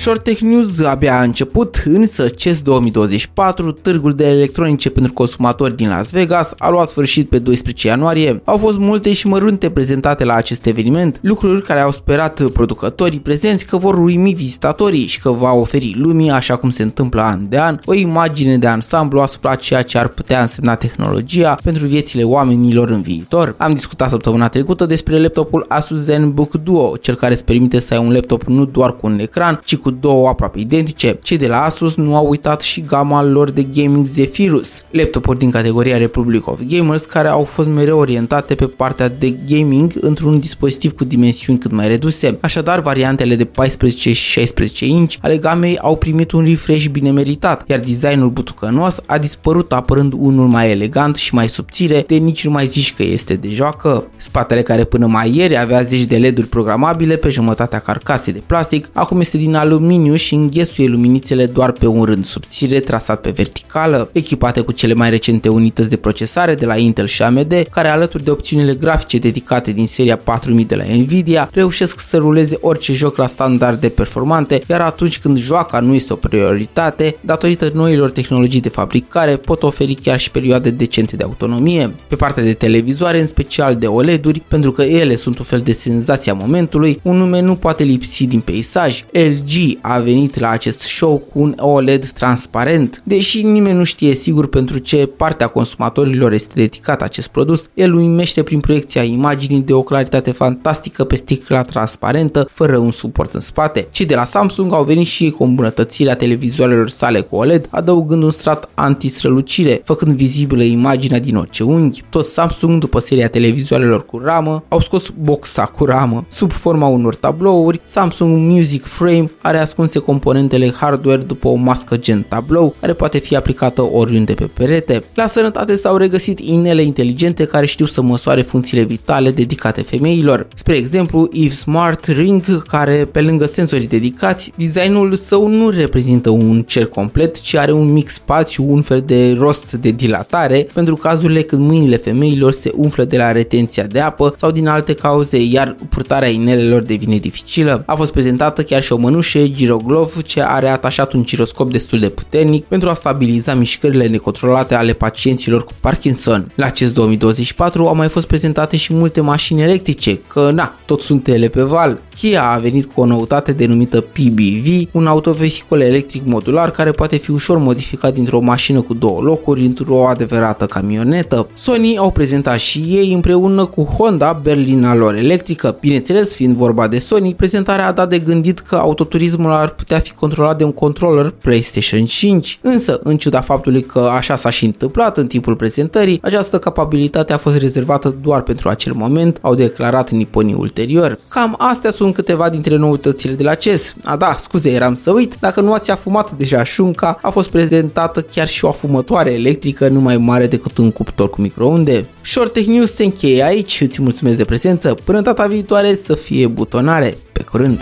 Short Tech News abia a început, însă CES 2024, târgul de electronice pentru consumatori din Las Vegas, a luat sfârșit pe 12 ianuarie. Au fost multe și mărunte prezentate la acest eveniment, lucruri care au sperat producătorii prezenți că vor uimi vizitatorii și că va oferi lumii, așa cum se întâmplă an de an, o imagine de ansamblu asupra ceea ce ar putea însemna tehnologia pentru viețile oamenilor în viitor. Am discutat săptămâna trecută despre laptopul Asus ZenBook Duo, cel care îți permite să ai un laptop nu doar cu un ecran, ci cu două aproape identice. Cei de la Asus nu au uitat și gama lor de gaming Zephyrus, laptopuri din categoria Republic of Gamers care au fost mereu orientate pe partea de gaming într-un dispozitiv cu dimensiuni cât mai reduse. Așadar, variantele de 14 și 16 inch ale gamei au primit un refresh bine meritat, iar designul butucănos a dispărut apărând unul mai elegant și mai subțire, de nici nu mai zici că este de joacă. Spatele care până mai ieri avea zeci de LED-uri programabile pe jumătatea carcasei de plastic, acum este din aluminiu și înghesuie luminițele doar pe un rând subțire trasat pe verticală, echipate cu cele mai recente unități de procesare de la Intel și AMD, care alături de opțiunile grafice dedicate din seria 4000 de la Nvidia, reușesc să ruleze orice joc la standarde performante, iar atunci când joaca nu este o prioritate, datorită noilor tehnologii de fabricare, pot oferi chiar și perioade decente de autonomie. Pe partea de televizoare, în special de OLED-uri, pentru că ele sunt un fel de senzația momentului, un nume nu poate lipsi din peisaj. LG a venit la acest show cu un OLED transparent. Deși nimeni nu știe sigur pentru ce partea consumatorilor este dedicat acest produs, el uimește prin proiecția imaginii de o claritate fantastică pe sticla transparentă, fără un suport în spate. Cei de la Samsung au venit și cu îmbunătățirea televizoarelor sale cu OLED, adăugând un strat anti-strălucire, făcând vizibilă imaginea din orice unghi. Tot Samsung, după seria televizoarelor cu ramă, au scos boxa cu ramă. Sub forma unor tablouri, Samsung Music Frame are ascunse componentele hardware după o mască gen tablou, care poate fi aplicată oriunde pe perete. La sănătate s-au regăsit inele inteligente care știu să măsoare funcțiile vitale dedicate femeilor. Spre exemplu, Eve Smart Ring, care pe lângă senzorii dedicați, designul său nu reprezintă un cer complet, ci are un mic spațiu, un fel de rost de dilatare, pentru cazurile când mâinile femeilor se umflă de la retenția de apă sau din alte cauze, iar purtarea inelelor devine dificilă. A fost prezentată chiar și o mănușă Giroglov ce are atașat un giroscop destul de puternic pentru a stabiliza mișcările necontrolate ale pacienților cu Parkinson. La acest 2024 au mai fost prezentate și multe mașini electrice, că na, tot sunt ele pe val. Kia a venit cu o noutate denumită PBV, un autovehicul electric modular care poate fi ușor modificat dintr-o mașină cu două locuri într-o adevărată camionetă. Sony au prezentat și ei împreună cu Honda berlina lor electrică. Bineînțeles, fiind vorba de Sony, prezentarea a dat de gândit că autoturismul ar putea fi controlat de un controller PlayStation 5. Însă, în ciuda faptului că așa s-a și întâmplat în timpul prezentării, această capabilitate a fost rezervată doar pentru acel moment, au declarat niponii ulterior. Cam astea sunt câteva dintre noutățile de la CES. A da, scuze, eram să uit, dacă nu ați afumat deja șunca, a fost prezentată chiar și o afumătoare electrică nu mai mare decât un cuptor cu microunde. Short Tech News se încheie aici, îți mulțumesc de prezență, până data viitoare să fie butonare. Pe curând!